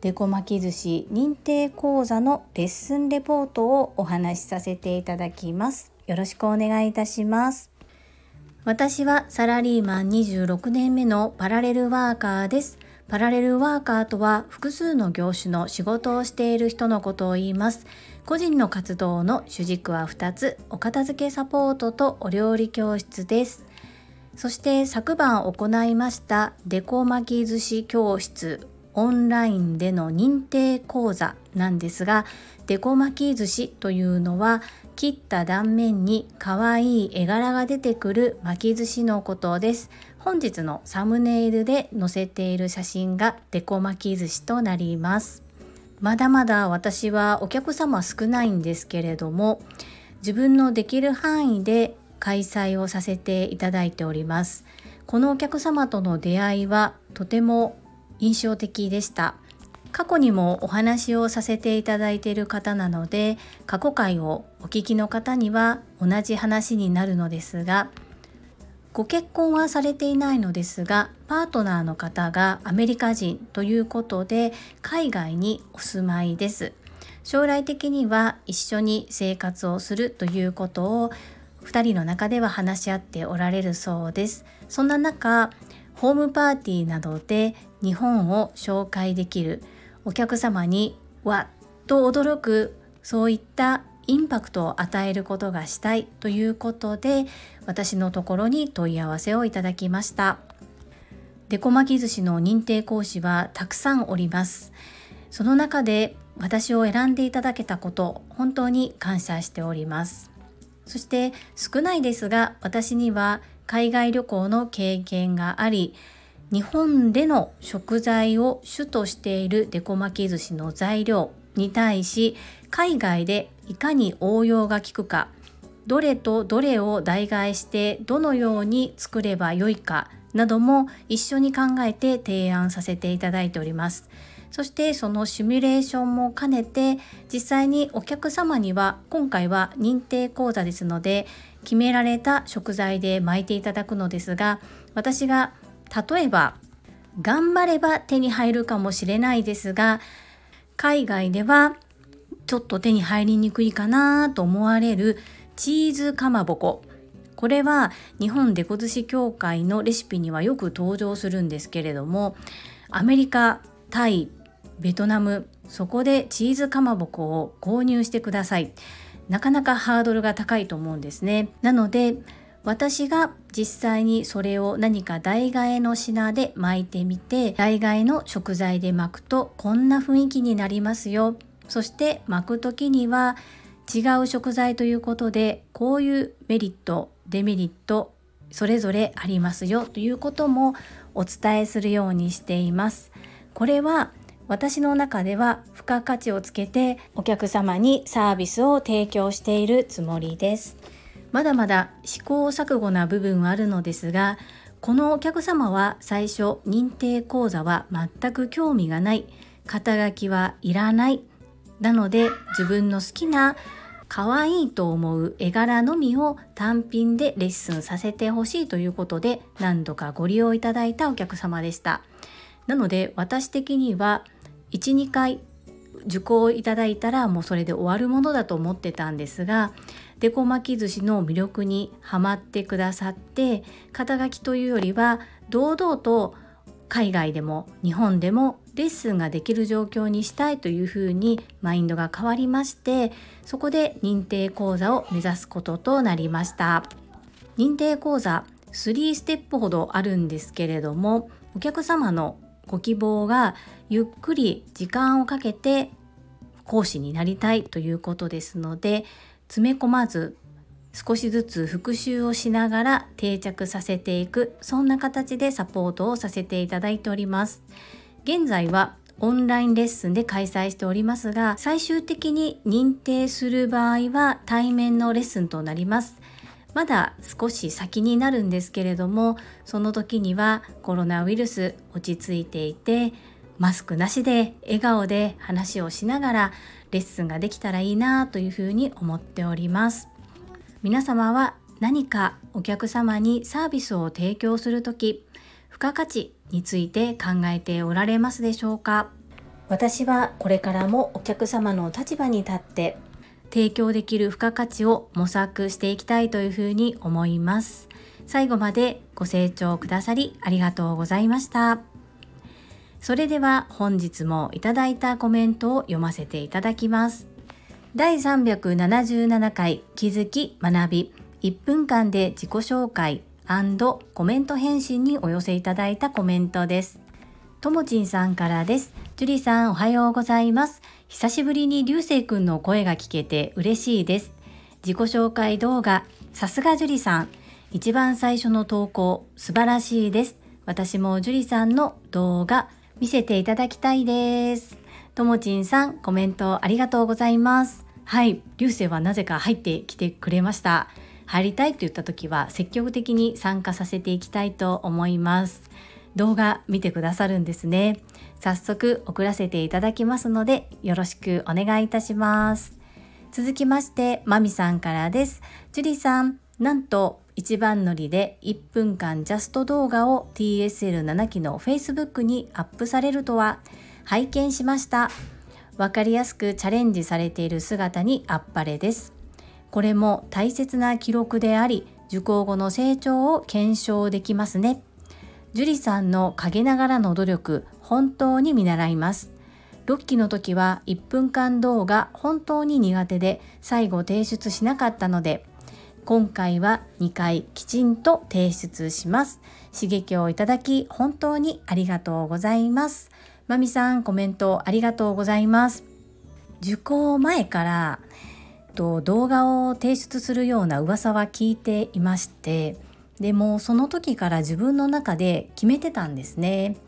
デコ巻き寿司認定講座のレッスンレポートをお話しさせていただきます。よろしくお願いいたします。私はサラリーマン26年目のパラレルワーカーです。パラレルワーカーとは複数の業種の仕事をしている人のことを言います。個人の活動の主軸は2つ。お片付けサポートとお料理教室です。そして昨晩行いましたデコ巻き寿司教室。オンラインでの認定講座なんですがデコ巻き寿司というのは切った断面に可愛い絵柄が出てくる巻き寿司のことです。本日のサムネイルで載せている写真がデコ巻き寿司となります。まだまだ私はお客様少ないんですけれども、自分のできる範囲で開催をさせていただいております。このお客様との出会いはとても印象的でした。過去にもお話をさせていただいている方なので過去回をお聞きの方には同じ話になるのですがご結婚はされていないのですがパートナーの方がアメリカ人ということで海外にお住まいです将来的には一緒に生活をするということを2人の中では話し合っておられるそうですそんな中ホームパーティーなどで日本を紹介できるお客様にわっと驚くそういったインパクトを与えることがしたいということで私のところに問い合わせをいただきました。デコ巻き寿司の認定講師はたくさんおります。その中で私を選んでいただけたこと本当に感謝しております。そして少ないですが私には海外旅行の経験があり日本での食材を主としているデコ巻き寿司の材料に対し海外でいかに応用が効くかどれとどれを代替してどのように作ればよいかなども一緒に考えて提案させていただいております。そしてそのシミュレーションも兼ねて実際にお客様には今回は認定講座ですので決められた食材で巻いていただくのですが私が例えば頑張れば手に入るかもしれないですが海外ではちょっと手に入りにくいかなと思われるチーズかまぼこ。これは日本デコ寿司協会のレシピにはよく登場するんですけれどもアメリカタイベトナムそこでチーズかまぼこを購入してください。なかなかハードルが高いと思うんですね。なので私が実際にそれを何か代替えの品で巻いてみて代替えの食材で巻くとこんな雰囲気になりますよ。そして巻く時には違う食材ということでこういうメリットデメリットそれぞれありますよ。ということもお伝えするようにしています。これは私の中では付加価値をつけてお客様にサービスを提供しているつもりです。まだまだ試行錯誤な部分はあるのですがこのお客様は最初認定講座は全く興味がない肩書きはいらないなので自分の好きな可愛いと思う絵柄のみを単品でレッスンさせてほしいということで何度かご利用いただいたお客様でした。なので私的には12回受講いただいたらもうそれで終わるものだと思ってたんですがデコ巻き寿司の魅力にはまってくださって肩書きというよりは堂々と海外でも日本でもレッスンができる状況にしたいというふうにマインドが変わりましてそこで認定講座を目指すこととなりました。認定講座3ステップほどあるんですけれどもお客様のご希望がゆっくり時間をかけて講師になりたいということですので詰め込まず少しずつ復習をしながら定着させていくそんな形でサポートをさせていただいております。現在はオンラインレッスンで開催しておりますが最終的に認定する場合は対面のレッスンとなります。まだ少し先になるんですけれどもその時にはコロナウイルス落ち着いていてマスクなしで笑顔で話をしながらレッスンができたらいいなというふうに思っております。皆様は何かお客様にサービスを提供する時付加価値について考えておられますでしょうか？私はこれからもお客様の立場に立って提供できる付加価値を模索していきたいというふうに思います。最後までご清聴くださりありがとうございました。それでは本日もいただいたコメントを読ませていただきます。第377回気づき学び。1分間で自己紹介コメント返信にお寄せいただいたコメントです。ともちんさんからです。ジュリさんおはようございます。久しぶりに流星くんの声が聞けて嬉しいです。自己紹介動画さすがジュリさん。一番最初の投稿素晴らしいです。私もジュリさんの動画見せていただきたいです。ともちんさんコメントありがとうございます。はい流星はなぜか入ってきてくれました。入りたいと言った時は積極的に参加させていきたいと思います。動画見てくださるんですね。早速送らせていただきますのでよろしくお願いいたします。続きましてまみさんからです。ジュリさんなんと一番乗りで1分間ジャスト動画を TSL7 期の Facebook にアップされるとは拝見しました。わかりやすくチャレンジされている姿にあっぱれです。これも大切な記録であり受講後の成長を検証できますね。樹里さんの陰ながらの努力本当に見習います。6期の時は1分間動画本当に苦手で最後提出しなかったので今回は2回きちんと提出します。刺激をいただき本当にありがとうございます。まみさんコメントありがとうございます。受講前からと動画を提出するような噂は聞いていましてでもその時から自分の中で決めてたんですね。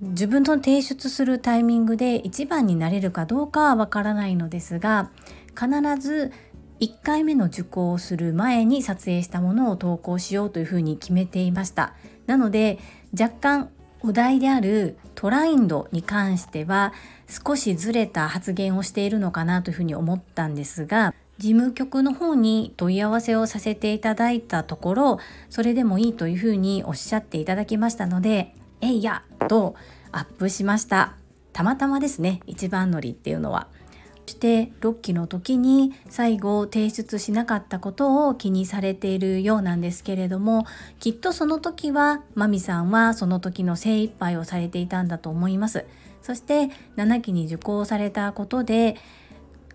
自分の提出するタイミングで一番になれるかどうかはわからないのですが必ず1回目の受講をする前に撮影したものを投稿しようというふうに決めていましたなので若干お題であるトラインドに関しては少しずれた発言をしているのかなというふうに思ったんですが事務局の方に問い合わせをさせていただいたところそれでもいいというふうにおっしゃっていただきましたので「えいや!」とアップしましたたまたまですね一番乗りっていうのは。して6期の時に最後提出しなかったことを気にされているようなんですけれどもきっとその時はマミさんはその時の精一杯をされていたんだと思います。そして7期に受講されたことで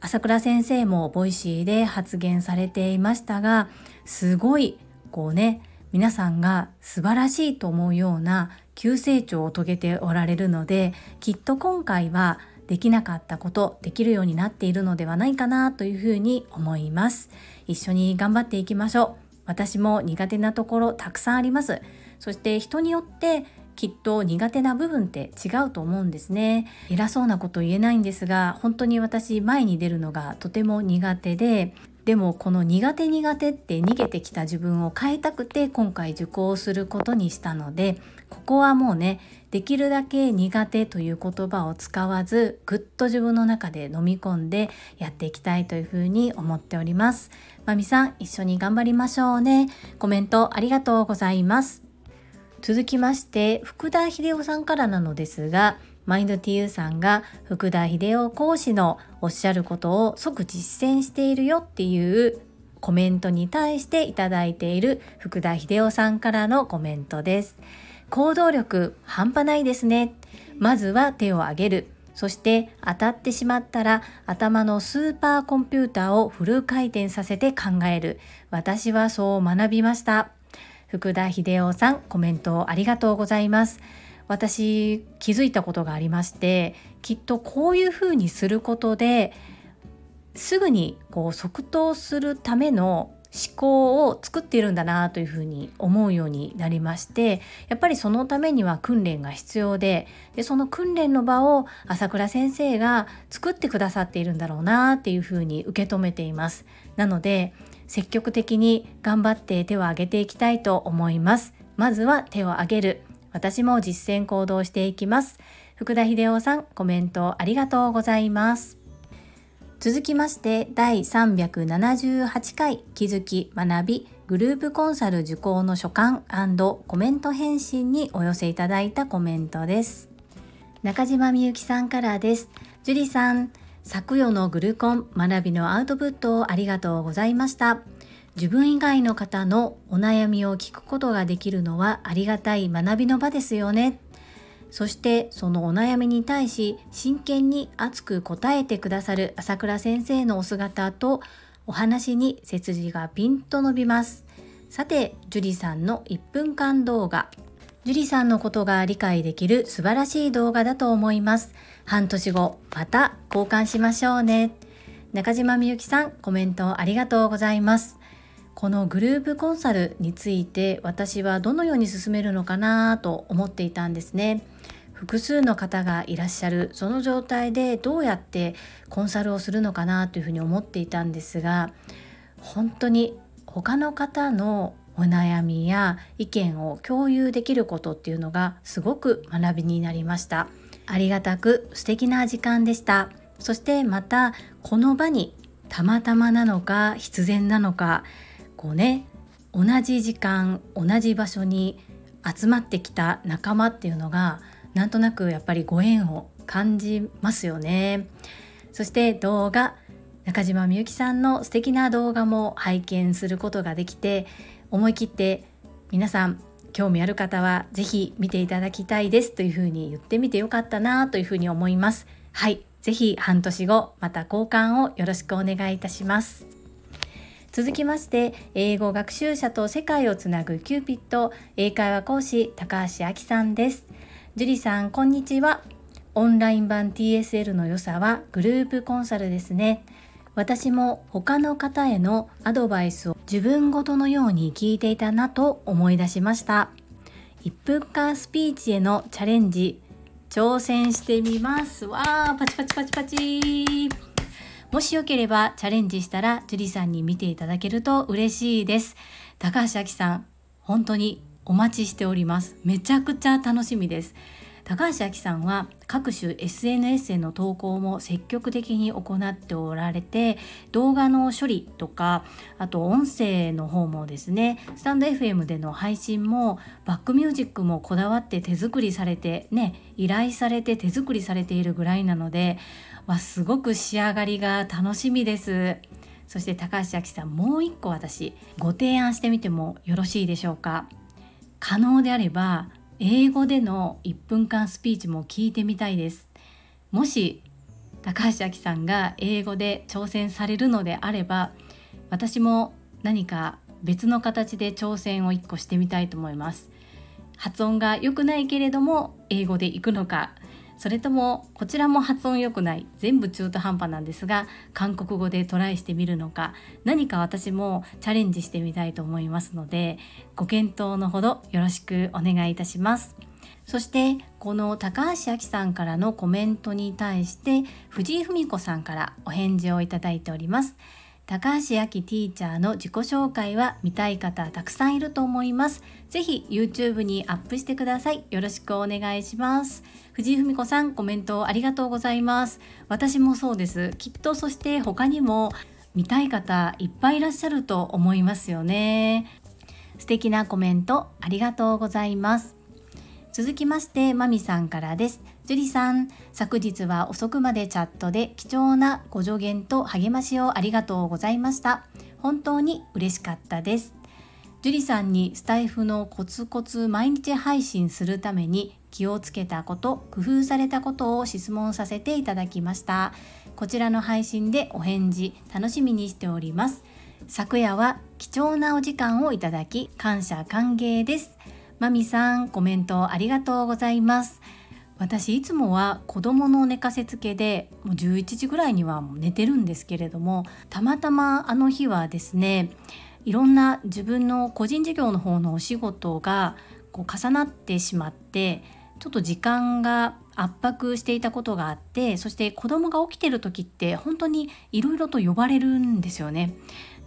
朝倉先生もボイシーで発言されていましたがすごいこうね皆さんが素晴らしいと思うような急成長を遂げておられるのできっと今回はできなかったことできるようになっているのではないかなというふうに思います。一緒に頑張っていきましょう。私も苦手なところたくさんあります。そして人によってきっと苦手な部分って違うと思うんですね。偉そうなこと言えないんですが本当に私前に出るのがとても苦手ででもこの苦手苦手って逃げてきた自分を変えたくて今回受講することにしたのでここはもうねできるだけ苦手という言葉を使わずぐっと自分の中で飲み込んでやっていきたいというふうに思っております。まみさん一緒に頑張りましょうね。コメントありがとうございます。続きまして福田秀夫さんからなのですがマインド TU さんが福田秀夫講師のおっしゃることを即実践しているよっていうコメントに対していただいている福田秀夫さんからのコメントです。行動力半端ないですね。まずは手を挙げる。そして当たってしまったら頭のスーパーコンピューターをフル回転させて考える。私はそう学びました。福田秀夫さんコメントありがとうございます私気づいたことがありましてきっとこういうふうにすることですぐにこう即答するための思考を作っているんだなというふうに思うようになりましてやっぱりそのためには訓練が必要ででその訓練の場を朝倉先生が作ってくださっているんだろうなっていうふうに受け止めています。なので積極的に頑張って手を挙げていきたいと思います。まずは手を挙げる。私も実践行動していきます。福田秀夫さんコメントありがとうございます。続きまして第378回気づき学びグループコンサル受講の所感コメント返信にお寄せいただいたコメントです。中島みゆきさんからです。樹里さん昨夜のグルコン学びのアウトプットをありがとうございました。自分以外の方のお悩みを聞くことができるのはありがたい学びの場ですよね。そしてそのお悩みに対し真剣に熱く答えてくださる朝倉先生のお姿とお話に背筋がピンと伸びます。さて、樹里さんの1分間動画。樹里さんのことが理解できる素晴らしい動画だと思います。半年後、また交換しましょうね。中島みゆきさん、コメントありがとうございます。このグループコンサルについて私はどのように進めるのかなと思っていたんですね。複数の方がいらっしゃるその状態でどうやってコンサルをするのかなというふうに思っていたんですが本当に他の方のお悩みや意見を共有できることっていうのがすごく学びになりましたありがたく素敵な時間でしたそしてまたこの場にたまたまなのか必然なのかこうね同じ時間同じ場所に集まってきた仲間っていうのがなんとなくやっぱりご縁を感じますよね。そして動画中島みゆきさんの素敵な動画も拝見することができて思い切って皆さん興味ある方は是非見ていただきたいですというふうに言ってみてよかったなというふうに思います。はい是非半年後また交換をよろしくお願いいたします。続きまして英語学習者と世界をつなぐキューピット英会話講師高橋明さんです。樹里さんこんにちは。オンライン版 TSL の良さはグループコンサルですね。私も他の方へのアドバイスを自分ごとのように聞いていたなと思い出しました。1分間スピーチへのチャレンジ挑戦してみます。わーパチパチパチパチ。もしよければチャレンジしたら樹里さんに見ていただけると嬉しいです。高橋明さん本当にお待ちしております。めちゃくちゃ楽しみです。高橋明さんは各種 SNS への投稿も積極的に行っておられて動画の処理とかあと音声の方もですねスタンド FM での配信もバックミュージックもこだわって手作りされてね依頼されて手作りされているぐらいなのでわすごく仕上がりが楽しみです。そして高橋明さんもう一個私ご提案してみてもよろしいでしょうか？可能であれば英語での1分間スピーチも聞いてみたいです。もし高橋明さんが英語で挑戦されるのであれば私も何か別の形で挑戦を1個してみたいと思います。発音が良くないけれども英語で行くのかそれともこちらも発音良くない全部中途半端なんですが韓国語でトライしてみるのか何か私もチャレンジしてみたいと思いますのでご検討のほどよろしくお願いいたします。そしてこの高橋明さんからのコメントに対して藤井文子さんからお返事をいただいております。高橋明ティーチャーの自己紹介は見たい方たくさんいると思います。ぜひ YouTube にアップしてください。よろしくお願いします。藤井文子さん、コメントありがとうございます。私もそうです。きっとそして他にも見たい方いっぱいいらっしゃると思いますよね。素敵なコメントありがとうございます。続きましてまみさんからです樹里さん昨日は遅くまでチャットで貴重なご助言と励ましをありがとうございました。本当に嬉しかったです。樹里さんにスタイフのコツコツ毎日配信するために気をつけたこと工夫されたことを質問させていただきました。こちらの配信でお返事楽しみにしております。昨夜は貴重なお時間をいただき感謝歓迎です。まみさんコメントありがとうございます。私いつもは子供の寝かせつけでもう11時ぐらいには寝てるんですけれどもたまたまあの日はですねいろんな自分の個人事業の方のお仕事がこう重なってしまってちょっと時間が圧迫していたことがあってそして子供が起きてる時って本当にいろいろと呼ばれるんですよね。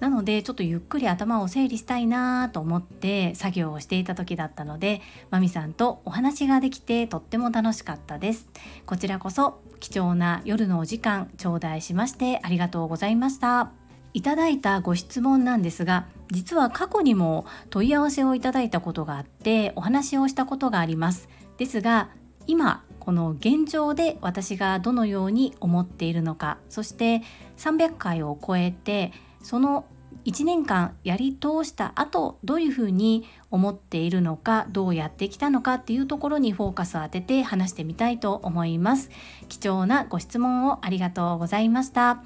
なのでちょっとゆっくり頭を整理したいなと思って作業をしていた時だったのでまみさんとお話ができてとっても楽しかったです。こちらこそ貴重な夜のお時間頂戴しましてありがとうございました。いただいたご質問なんですが実は過去にも問い合わせをいただいたことがあってお話をしたことがあります。ですが今この現状で私がどのように思っているのかそして300回を超えてその1年間やり通した後どういうふうに思っているのかどうやってきたのかっていうところにフォーカスを当てて話してみたいと思います。貴重なご質問をありがとうございました。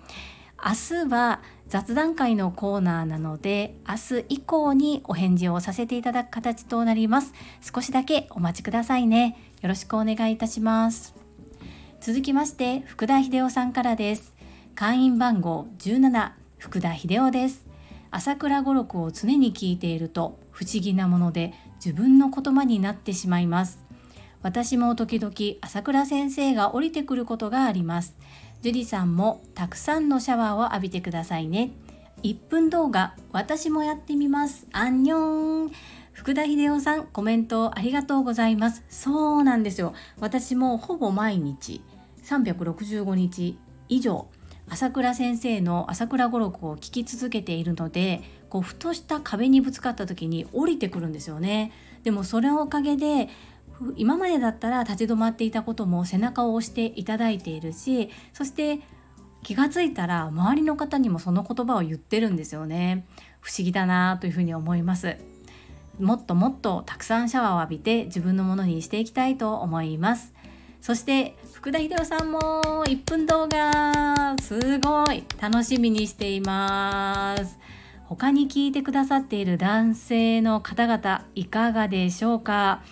明日は雑談会のコーナーなので明日以降にお返事をさせていただく形となります。少しだけお待ちくださいね。よろしくお願いいたします。続きまして福田秀夫さんからです。会員番号17福田秀夫です。朝倉語録を常に聞いていると不思議なもので自分の言葉になってしまいます。私も時々朝倉先生が降りてくることがあります。樹里さんもたくさんのシャワーを浴びてくださいね。1分動画私もやってみます。アンニョン。福田秀夫さんコメントありがとうございます。そうなんですよ。私もほぼ毎日365日以上朝倉先生の朝倉語録を聞き続けているのでこうふとした壁にぶつかった時に降りてくるんですよね。でもそれのおかげで今までだったら立ち止まっていたことも背中を押していただいているしそして気がついたら周りの方にもその言葉を言ってるんですよね。不思議だなというふうに思います。もっともっとたくさんシャワーを浴びて自分のものにしていきたいと思います。そして福田秀夫さんも1分動画。すごい。楽しみにしています。他に聞いてくださっている男性の方々いかがでしょうか？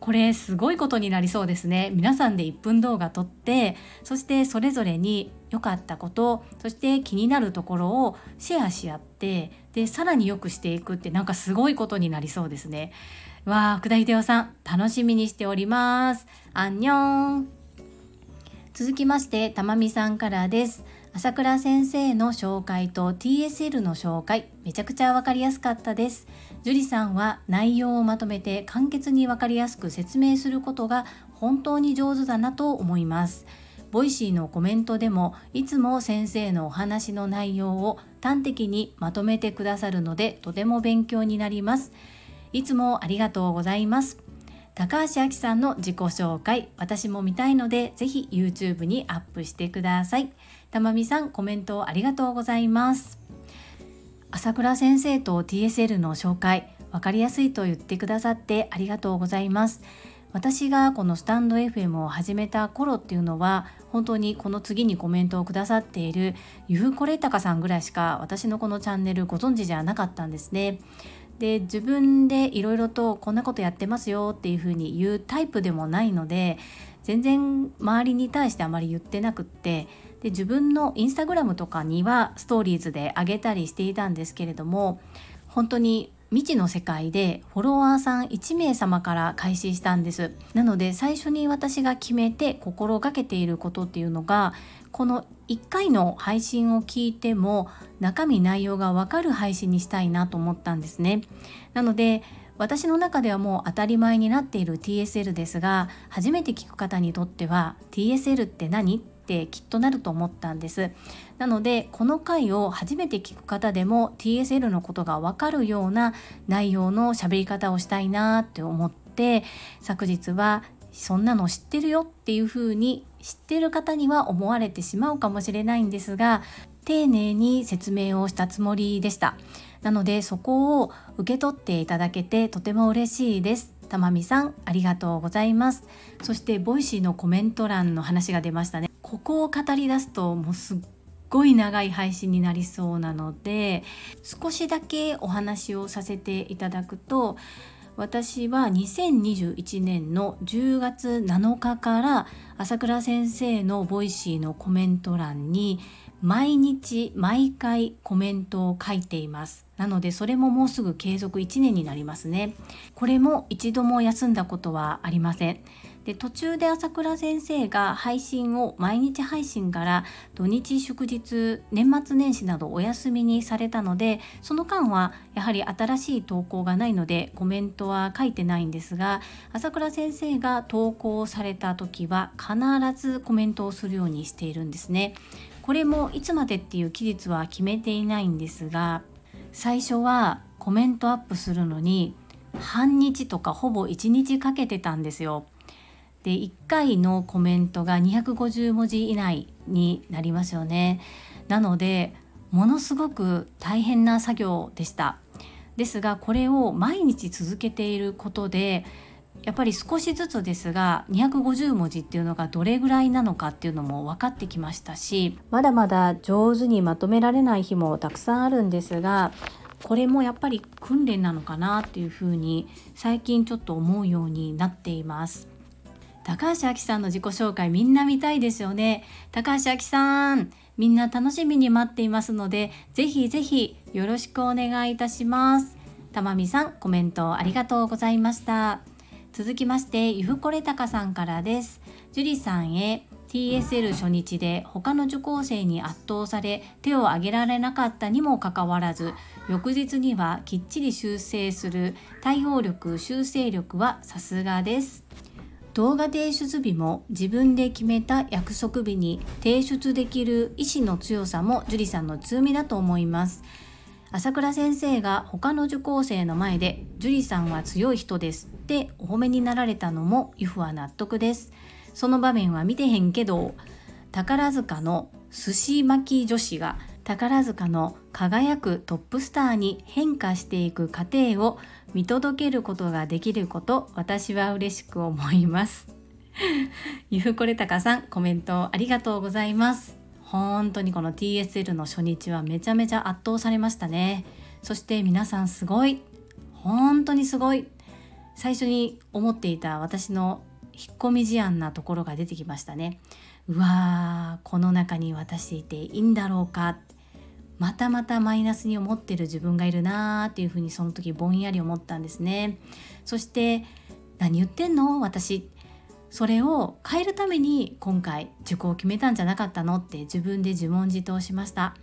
これすごいことになりそうですね。皆さんで1分動画撮ってそしてそれぞれに良かったことそして気になるところをシェアし合ってでさらに良くしていくってなんかすごいことになりそうですね。わあ、福田秀夫さん、楽しみにしております。アンニョン。続きまして、たまみさんからです。朝倉先生の紹介と TSL の紹介、めちゃくちゃわかりやすかったです。樹里さんは内容をまとめて簡潔にわかりやすく説明することが本当に上手だなと思います。ボイシーのコメントでもいつも先生のお話の内容を端的にまとめてくださるのでとても勉強になります。いつもありがとうございます。高橋明さんの自己紹介、私も見たいので、ぜひ YouTube にアップしてください。たまみさん、コメントありがとうございます。朝倉先生と TSL の紹介、わかりやすいと言ってくださってありがとうございます。私がこのスタンド FM を始めた頃っていうのは本当にこの次にコメントをくださっているゆうこれたかさんぐらいしか私のこのチャンネルご存知じゃなかったんですね。で自分でいろいろとこんなことやってますよっていうふうに言うタイプでもないので全然周りに対してあまり言ってなくってで自分のインスタグラムとかにはストーリーズで上げたりしていたんですけれども本当に未知の世界でフォロワーさん1名様から開始したんです。なので最初に私が決めて心がけていることっていうのがこの1回の配信を聞いても中身内容がわかる配信にしたいなと思ったんですね。なので私の中ではもう当たり前になっている TSL ですが初めて聞く方にとっては TSL って何？ってきっとなると思ったんです。なのでこの回を初めて聞く方でも TSL のことがわかるような内容の喋り方をしたいなって思って昨日はそんなの知ってるよっていうふうに知ってる方には思われてしまうかもしれないんですが丁寧に説明をしたつもりでした。なのでそこを受け取っていただけてとても嬉しいです。たまみさんありがとうございます。そしてボイシーのコメント欄の話が出ましたね。ここを語り出すともうすっごい長い配信になりそうなので少しだけお話をさせていただくと私は2021年の10月7日から朝倉先生のボイシーのコメント欄に毎日毎回コメントを書いています。なのでそれももうすぐ継続1年になりますね。これも一度も休んだことはありません。で途中で朝倉先生が配信を毎日配信から土日祝日年末年始などお休みにされたのでその間はやはり新しい投稿がないのでコメントは書いてないんですが朝倉先生が投稿された時は必ずコメントをするようにしているんですね。これもいつまでっていう期日は決めていないんですが最初はコメントアップするのに半日とかほぼ1日かけてたんですよ。で1回のコメントが250文字以内になりますよねなのでものすごく大変な作業でしたですがこれを毎日続けていることでやっぱり少しずつですが250文字っていうのがどれぐらいなのかっていうのも分かってきましたしまだまだ上手にまとめられない日もたくさんあるんですがこれもやっぱり訓練なのかなっていうふうに最近ちょっと思うようになっています。高橋明さんの自己紹介みんな見たいですよね。高橋明さんみんな楽しみに待っていますのでぜひぜひよろしくお願いいたします。たまみさんコメントありがとうございました。続きましてゆふこれたかさんからです。樹里さんへ TSL 初日で他の受講生に圧倒され手を挙げられなかったにもかかわらず翌日にはきっちり修正する対応力修正力はさすがです。動画提出日も自分で決めた約束日に提出できる意志の強さも樹里さんの強みだと思います。朝倉先生が他の受講生の前で樹里さんは強い人ですってお褒めになられたのも由布は納得です。その場面は見てへんけど宝塚の寿司巻き女子が宝塚の輝くトップスターに変化していく過程を見届けることができること私は嬉しく思います。ゆふこれたかさんコメントありがとうございます。本当にこの TSL の初日はめちゃめちゃ圧倒されましたね。そして皆さんすごい。本当にすごい。最初に思っていた私の引っ込み思案なところが出てきましたね。うわーこの中に私いていいんだろうか。またまたマイナスに思ってる自分がいるなーっていうふうにその時ぼんやり思ったんですね。そして何言ってんの？私。それを変えるために今回受講を決めたんじゃなかったのって自分で自問自答しました。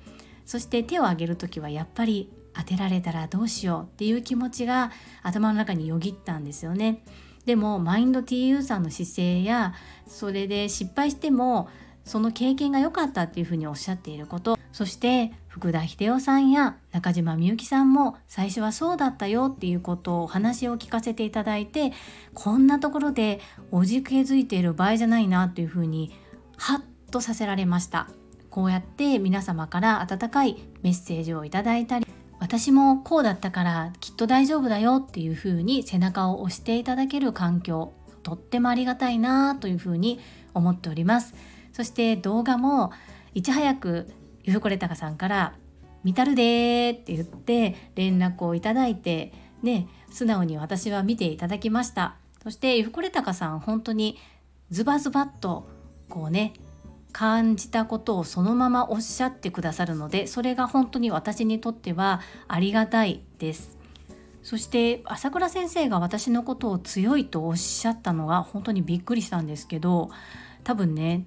そして手を挙げる時はやっぱり当てられたらどうしようっていう気持ちが頭の中によぎったんですよね。でもマインド TU さんの姿勢やそれで失敗してもその経験が良かったっていうふうにおっしゃっていることそして福田秀夫さんや中島みゆきさんも最初はそうだったよっていうことをお話を聞かせていただいてこんなところでおじけづいている場合じゃないなっていうふうにハッとさせられましたこうやって皆様から温かいメッセージをいただいたり私もこうだったからきっと大丈夫だよっていうふうに背中を押していただける環境とってもありがたいなというふうに思っております。そして動画もいち早くゆふこれたかさんから「見たるで」って言って連絡をいただいてね素直に私は見ていただきました。そしてゆふこれたかさん本当にズバズバッとこうね感じたことをそのままおっしゃってくださるのでそれが本当に私にとってはありがたいです。そして朝倉先生が私のことを強いとおっしゃったのが本当にびっくりしたんですけど多分ね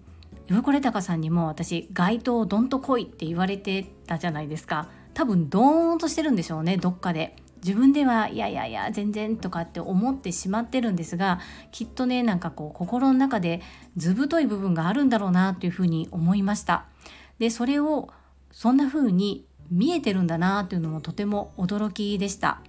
ゆこれたかさんにも私街頭どんと来いって言われてたじゃないですか。多分ドーンとしてるんでしょうねどっかで。自分ではいやいやいや全然とかって思ってしまってるんですがきっとねなんかこう心の中で図太い部分があるんだろうなというふうに思いました。でそれをそんな風に見えてるんだなというのもとても驚きでした。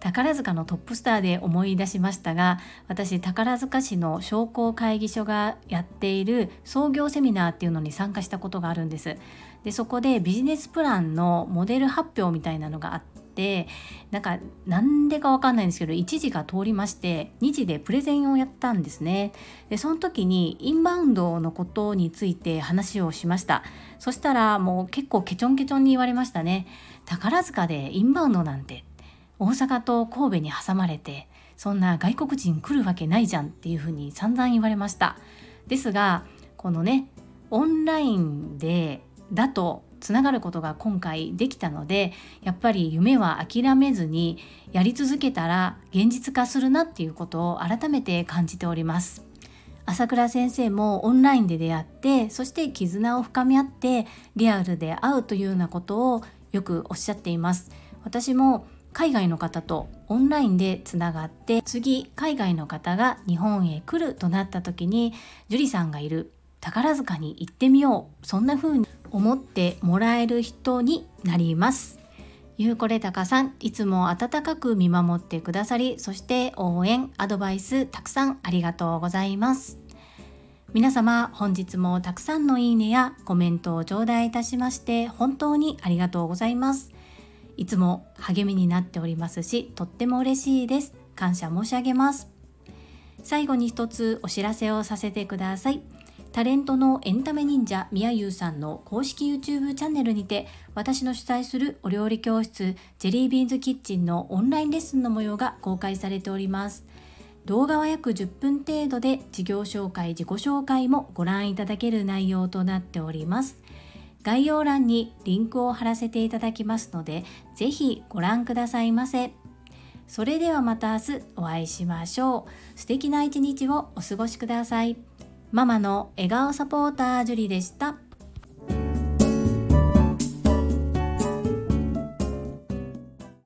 宝塚のトップスターで思い出しましたが私宝塚市の商工会議所がやっている創業セミナーっていうのに参加したことがあるんです。でそこでビジネスプランのモデル発表みたいなのがあってなんかなんでかわかんないんですけど1時が通りまして2時でプレゼンをやったんですね。でその時にインバウンドのことについて話をしました。そしたらもう結構ケチョンケチョンに言われましたね。宝塚でインバウンドなんて大阪と神戸に挟まれてそんな外国人来るわけないじゃんっていうふうに散々言われました。ですがこのねオンラインでだとつながることが今回できたのでやっぱり夢は諦めずにやり続けたら現実化するなっていうことを改めて感じております。朝倉先生もオンラインで出会ってそして絆を深め合ってリアルで会うというようなことをよくおっしゃっています。私も海外の方とオンラインでつながって次海外の方が日本へ来るとなった時に樹里さんがいる宝塚に行ってみようそんな風に思ってもらえる人になります。ゆうこれたかさんいつも温かく見守ってくださりそして応援アドバイスたくさんありがとうございます。皆様本日もたくさんのいいねやコメントを頂戴いたしまして本当にありがとうございます。いつも励みになっておりますしとっても嬉しいです。感謝申し上げます。最後に一つお知らせをさせてください。タレントのエンタメ忍者みやゆうさんの公式 YouTube チャンネルにて私の主催するお料理教室ジェリービーンズキッチンのオンラインレッスンの模様が公開されております。動画は約10分程度で事業紹介自己紹介もご覧いただける内容となっております。概要欄にリンクを貼らせていただきますのでぜひご覧くださいませ。それではまた明日お会いしましょう。素敵な一日をお過ごしください。ママの笑顔サポータージュリでした。